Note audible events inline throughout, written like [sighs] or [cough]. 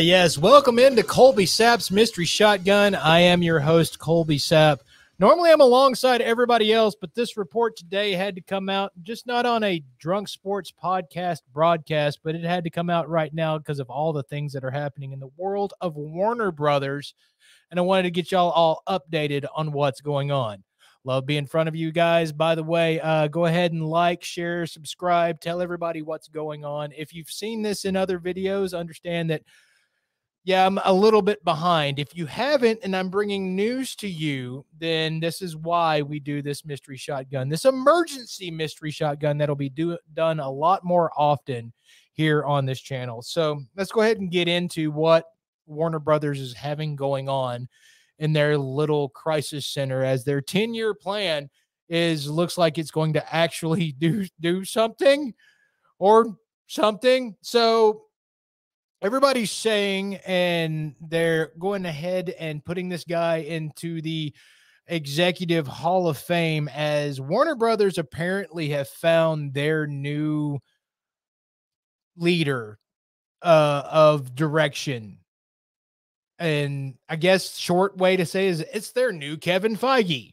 yes, welcome into Colby Sapp's Mystery Shotgun. I am your host, Colby Sapp. Normally, I'm alongside everybody else, but this report today had to come out just not on a drunk sports podcast broadcast, but it had to come out right now because of all the things that are happening in the world of Warner Brothers. And I wanted to get y'all all updated on what's going on. Love being in front of you guys. By the way, uh, go ahead and like, share, subscribe, tell everybody what's going on. If you've seen this in other videos, understand that yeah, I'm a little bit behind. If you haven't, and I'm bringing news to you, then this is why we do this mystery shotgun, this emergency mystery shotgun that'll be do, done a lot more often here on this channel. So let's go ahead and get into what Warner Brothers is having going on in their little crisis center as their 10 year plan is looks like it's going to actually [laughs] do do something or something. So everybody's saying, and they're going ahead and putting this guy into the executive hall of fame as Warner Brothers apparently have found their new leader uh, of direction. And I guess short way to say is it's their new Kevin Feige.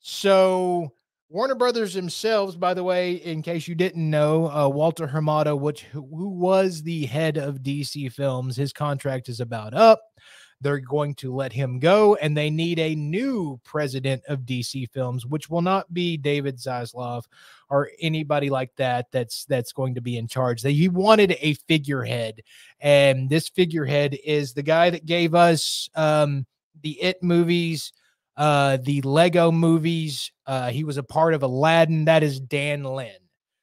So Warner Brothers themselves, by the way, in case you didn't know, uh, Walter Hamada, which who was the head of DC Films, his contract is about up. They're going to let him go, and they need a new president of DC Films, which will not be David Zaslav or anybody like that. That's that's going to be in charge. They, he wanted a figurehead, and this figurehead is the guy that gave us um, the It movies uh, the Lego movies. Uh, he was a part of Aladdin. That is Dan Lin.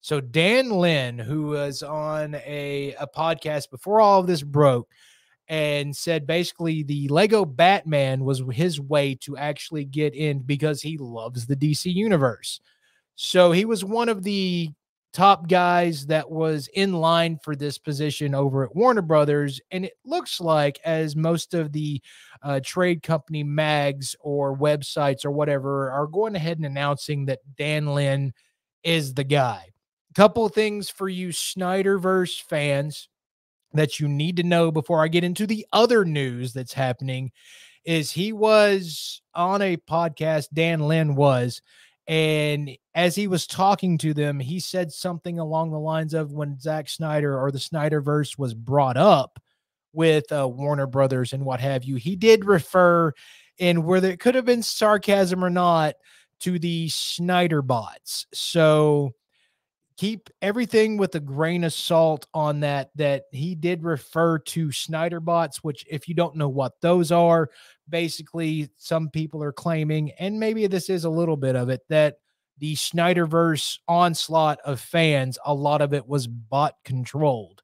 So Dan Lin, who was on a, a podcast before all of this broke, and said basically the Lego Batman was his way to actually get in because he loves the DC universe. So he was one of the top guys that was in line for this position over at Warner Brothers. And it looks like, as most of the uh, trade company mags or websites or whatever are going ahead and announcing that Dan Lin is the guy. Couple things for you Snyderverse fans that you need to know before I get into the other news that's happening is he was on a podcast Dan Lin was and as he was talking to them, he said something along the lines of when Zack Snyder or the Snyderverse was brought up with uh, Warner Brothers and what have you, he did refer in whether it could have been sarcasm or not to the Snyder bots. So keep everything with a grain of salt on that that he did refer to Snyder bots which if you don't know what those are basically some people are claiming and maybe this is a little bit of it that the Snyderverse onslaught of fans a lot of it was bot controlled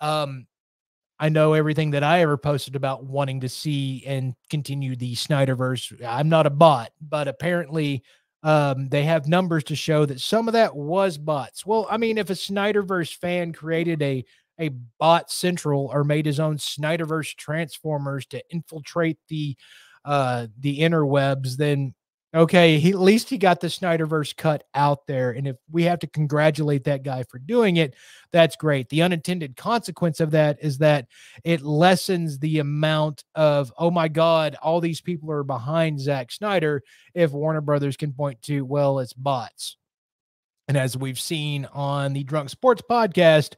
um I know everything that I ever posted about wanting to see and continue the Snyderverse. I'm not a bot, but apparently um, they have numbers to show that some of that was bots. Well, I mean, if a Snyderverse fan created a a bot central or made his own Snyderverse transformers to infiltrate the uh the interwebs, then okay, he at least he got the Snyderverse cut out there. And if we have to congratulate that guy for doing it, that's great. The unintended consequence of that is that it lessens the amount of, oh my God, all these people are behind Zack Snyder. If Warner Brothers can point to, well, it's bots. And as we've seen on the Drunk Sports podcast,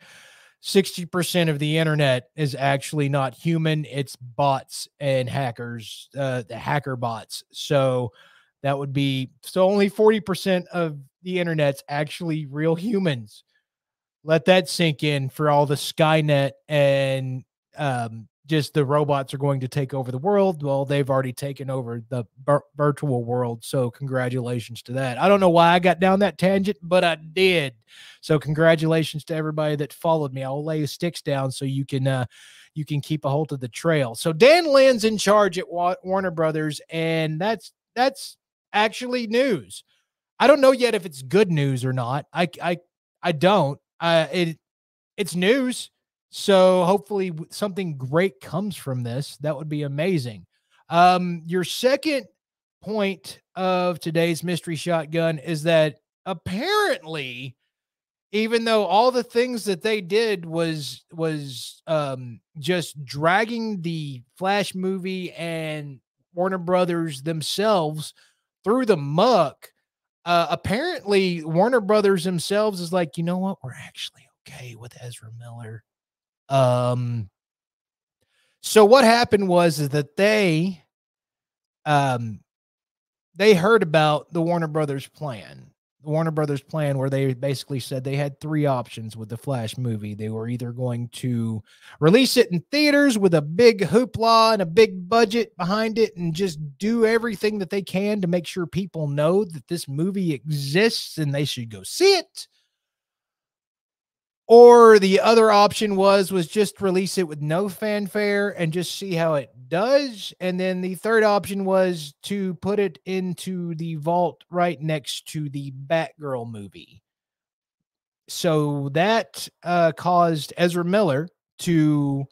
60% of the internet is actually not human, it's bots and hackers, uh, the hacker bots. So, that would be so only 40% of the internet's actually real humans. Let that sink in for all the Skynet and um, just the robots are going to take over the world. Well, they've already taken over the virtual world. So, congratulations to that. I don't know why I got down that tangent, but I did. So, congratulations to everybody that followed me. I'll lay sticks down so you can uh, you can keep a hold of the trail. So, Dan Lin's in charge at Warner Brothers, and that's that's actually news. I don't know yet if it's good news or not. I I I don't. Uh, it it's news. So hopefully something great comes from this. That would be amazing. Um, your second point of today's mystery shotgun is that apparently even though all the things that they did was was um just dragging the Flash movie and Warner Brothers themselves through the muck. Uh, apparently, Warner Brothers themselves is like, you know what? We're actually okay with Ezra Miller. Um, so what happened was is that they, um, they heard about the Warner Brothers plan Warner Brothers plan where they basically said they had three options with the Flash movie. They were either going to release it in theaters with a big hoopla and a big budget behind it and just do everything that they can to make sure people know that this movie exists and they should go see it or the other option was was just release it with no fanfare and just see how it does. And then the third option was to put it into the vault right next to the batgirl movie. So that uh, caused ezra miller to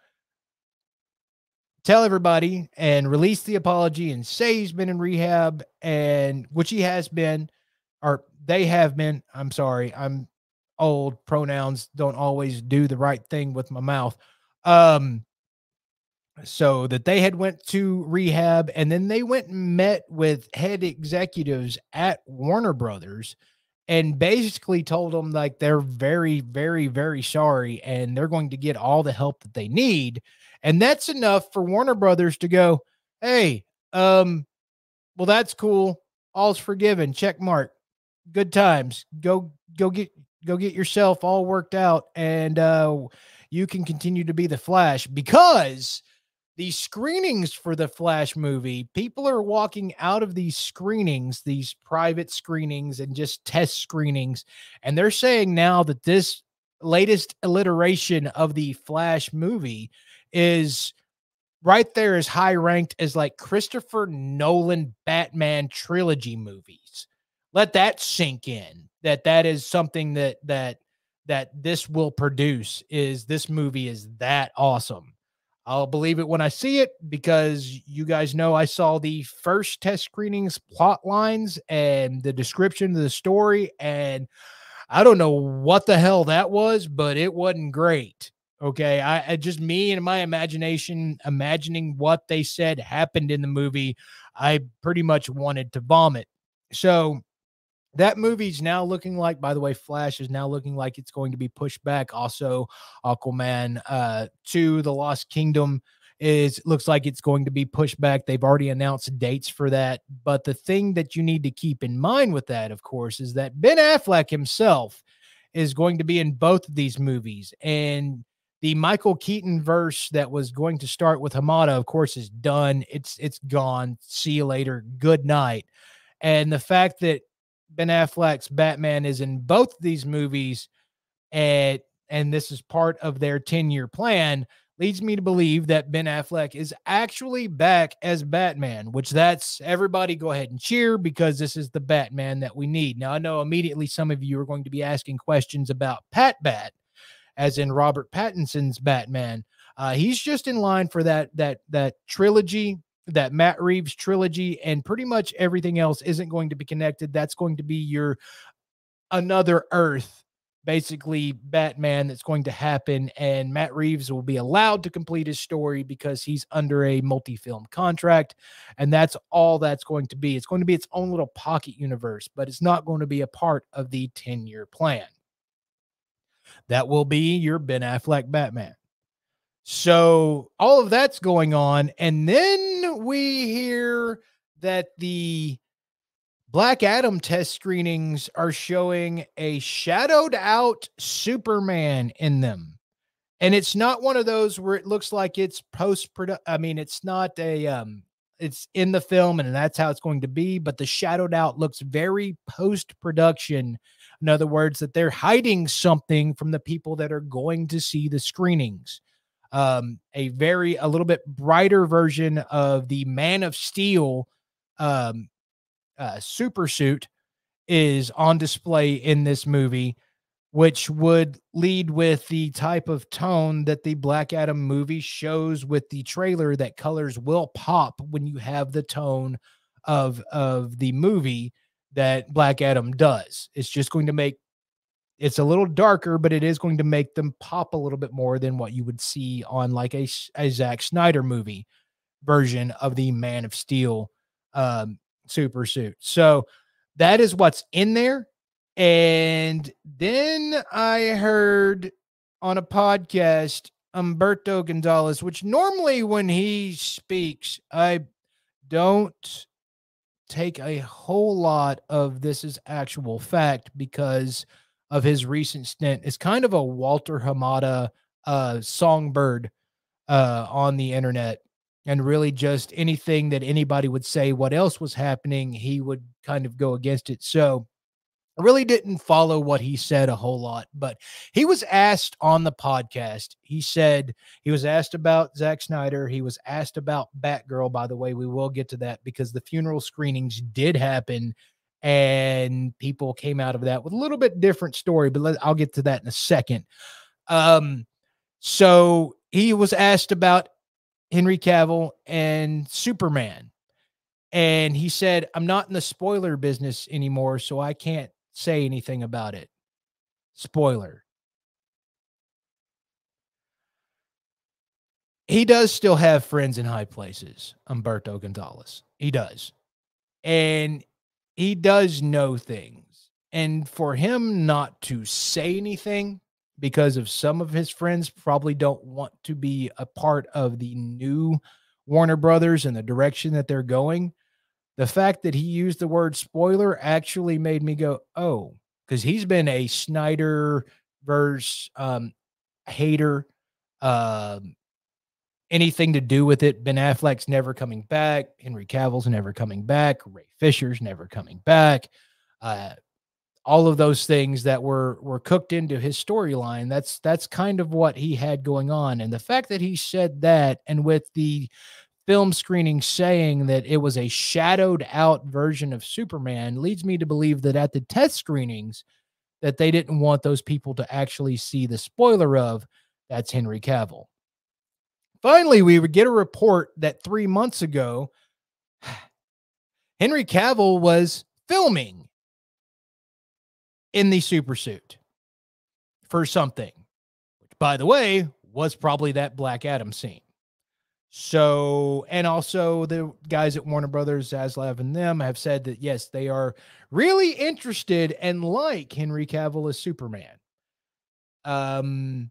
tell everybody and release the apology and say he's been in rehab and which he has been or they have been i'm sorry i'm old pronouns don't always do the right thing with my mouth. Um so that they had went to rehab and then they went and met with head executives at warner brothers and basically told them like they're very very very sorry and they're going to get all the help that they need. And that's enough for warner brothers to go hey um well that's cool. All's forgiven. Check mark. Good times. Go go get go get yourself all worked out and uh, you can continue to be the Flash because the screenings for the Flash movie, people are walking out of these screenings, these private screenings and just test screenings, and they're saying now that this latest alliteration of the Flash movie is right there as high ranked as like Christopher Nolan Batman trilogy movies. Let that sink in that that is something that that that this will produce is this movie is that awesome. I'll believe it when I see it because you guys know I saw the first test screenings plot lines and the description of the story and I don't know what the hell that was, but it wasn't great. Okay. I, I, just me and my imagination imagining what they said happened in the movie. I pretty much wanted to vomit. So that movie's now looking like by the way flash is now looking like it's going to be pushed back also aquaman uh to the lost kingdom is looks like it's going to be pushed back they've already announced dates for that but the thing that you need to keep in mind with that of course is that ben affleck himself is going to be in both of these movies and the Michael Keaton verse that was going to start with Hamada, of course, is done. It's it's gone. See you later. Good night. And the fact that Ben Affleck's Batman is in both these movies, and and this is part of their 10 year plan, leads me to believe that Ben Affleck is actually back as Batman, which that's everybody go ahead and cheer because this is the Batman that we need. Now, I know immediately some of you are going to be asking questions about Pat Bat, as in Robert Pattinson's Batman. Uh, he's just in line for that that that trilogy that Matt Reeves trilogy and pretty much everything else isn't going to be connected. That's going to be your another Earth, basically Batman that's going to happen. And Matt Reeves will be allowed to complete his story because he's under a multi film contract. And that's all that's going to be. It's going to be its own little pocket universe, but it's not going to be a part of the 10 year plan. That will be your Ben Affleck Batman. So all of that's going on. And then we hear that the Black Adam test screenings are showing a shadowed out Superman in them. And it's not one of those where it looks like it's post production. I mean, it's not a um it's in the film and that's how it's going to be, but the shadowed out looks very post production. In other words, that they're hiding something from the people that are going to see the screenings um, a very a little bit brighter version of the Man of Steel um, uh, super suit is on display in this movie, which would lead with the type of tone that the Black Adam movie shows with the trailer that colors will pop when you have the tone of of the movie that Black Adam does. It's just going to make it's a little darker, but it is going to make them pop a little bit more than what you would see on like a, a Zack Snyder movie version of the Man of Steel um, super suit. So that is what's in there. And then I heard on a podcast Umberto Gonzalez, which normally when he speaks, I don't take a whole lot of this as actual fact because of his recent stint. is kind of a Walter Hamada uh, songbird uh, on the internet and really just anything that anybody would say what else was happening, he would kind of go against it. So I really didn't follow what he said a whole lot, but he was asked on the podcast. He said he was asked about Zack Snyder. He was asked about Batgirl. By the way, we will get to that because the funeral screenings did happen and people came out of that with a little bit different story, but let, I'll get to that in a second. Um, so he was asked about Henry Cavill and Superman. And he said, I'm not in the spoiler business anymore, so I can't say anything about it. Spoiler. He does still have friends in high places, Umberto Gonzalez. He does. And he does know things. And for him not to say anything because of some of his friends probably don't want to be a part of the new Warner Brothers and the direction that they're going. The fact that he used the word spoiler actually made me go, oh, because he's been a Snyder verse um, hater. Um, anything to do with it. Ben Affleck's never coming back. Henry Cavill's never coming back. Ray Fisher's never coming back. Uh, all of those things that were were cooked into his storyline that's that's kind of what he had going on and the fact that he said that and with the film screening saying that it was a shadowed out version of superman leads me to believe that at the test screenings that they didn't want those people to actually see the spoiler of that's henry cavill finally we would get a report that three months ago [sighs] henry cavill was filming in the super suit for something, which, by the way, was probably that Black Adam scene. So, and also the guys at Warner Brothers, Zaslav and them have said that yes, they are really interested and like Henry Cavill as Superman. Um,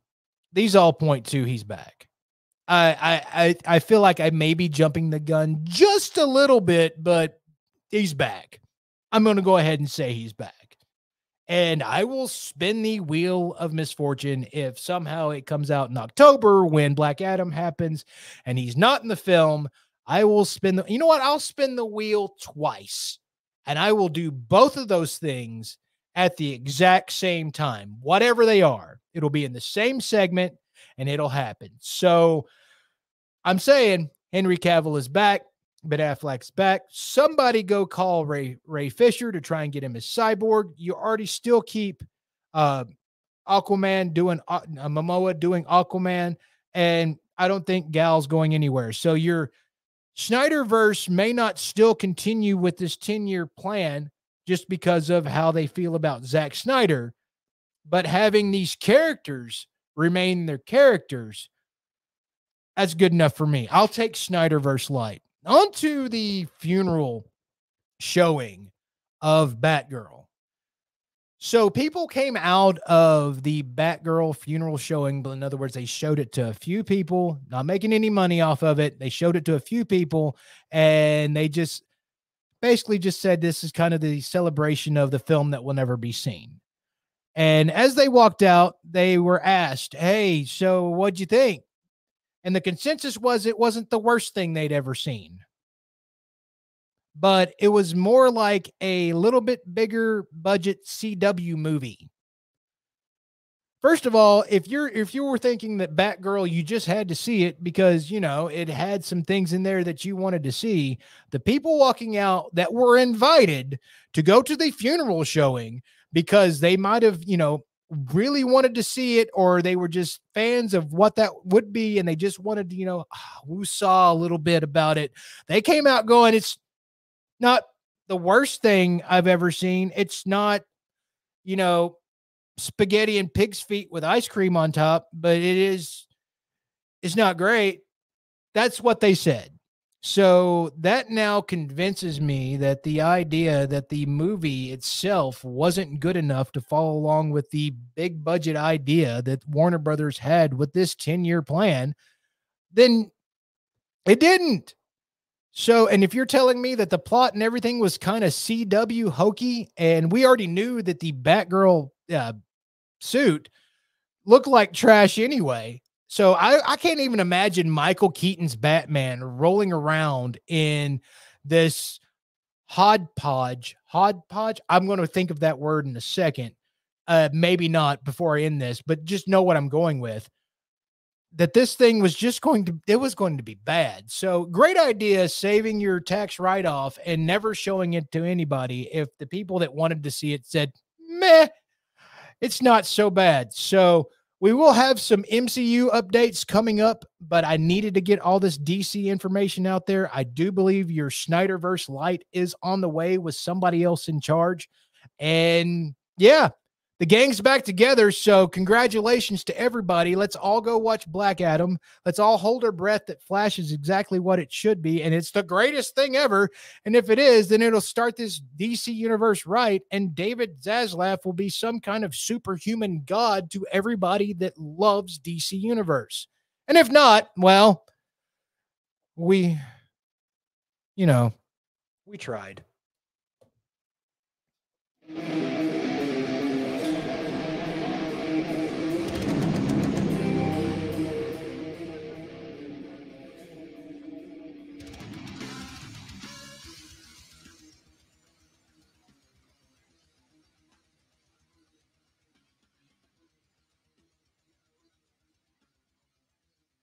these all point to he's back. I I I feel like I may be jumping the gun just a little bit, but he's back. I'm going to go ahead and say he's back and I will spin the wheel of misfortune if somehow it comes out in October when Black Adam happens and he's not in the film. I will spin the, you know what? I'll spin the wheel twice and I will do both of those things at the exact same time, whatever they are. It'll be in the same segment and it'll happen. So I'm saying Henry Cavill is back. Ben Affleck's back. Somebody go call Ray Ray Fisher to try and get him as cyborg. You already still keep uh, Aquaman doing uh, Momoa doing Aquaman, and I don't think Gal's going anywhere. So your Snyderverse may not still continue with this 10 year plan just because of how they feel about Zack Snyder, but having these characters remain their characters, that's good enough for me. I'll take Snyderverse light. On to the funeral showing of Batgirl. So people came out of the Batgirl funeral showing, but in other words, they showed it to a few people, not making any money off of it. They showed it to a few people, and they just basically just said this is kind of the celebration of the film that will never be seen. And as they walked out, they were asked, Hey, so what'd you think? And the consensus was it wasn't the worst thing they'd ever seen. But it was more like a little bit bigger budget CW movie. First of all, if you're if you were thinking that Batgirl, you just had to see it because you know it had some things in there that you wanted to see. The people walking out that were invited to go to the funeral showing because they might have, you know, really wanted to see it or they were just fans of what that would be and they just wanted to, you know, ah, who saw a little bit about it. They came out going, it's not the worst thing I've ever seen. It's not, you know, spaghetti and pig's feet with ice cream on top, but it is it's not great. That's what they said. So that now convinces me that the idea that the movie itself wasn't good enough to follow along with the big budget idea that Warner Brothers had with this 10 year plan, then it didn't. So, and if you're telling me that the plot and everything was kind of CW hokey, and we already knew that the Batgirl uh, suit looked like trash anyway. So I, I can't even imagine Michael Keaton's Batman rolling around in this hodgepodge, hodgepodge. I'm going to think of that word in a second. Uh, maybe not before I end this, but just know what I'm going with that this thing was just going to it was going to be bad. So great idea saving your tax write-off and never showing it to anybody if the people that wanted to see it said, "Meh, it's not so bad." So we will have some MCU updates coming up, but I needed to get all this DC information out there. I do believe your Snyderverse light is on the way with somebody else in charge. And yeah, the gang's back together. So, congratulations to everybody. Let's all go watch Black Adam. Let's all hold our breath that Flash is exactly what it should be. And it's the greatest thing ever. And if it is, then it'll start this DC universe right. And David Zaslav will be some kind of superhuman god to everybody that loves DC Universe. And if not, well, we, you know, we tried.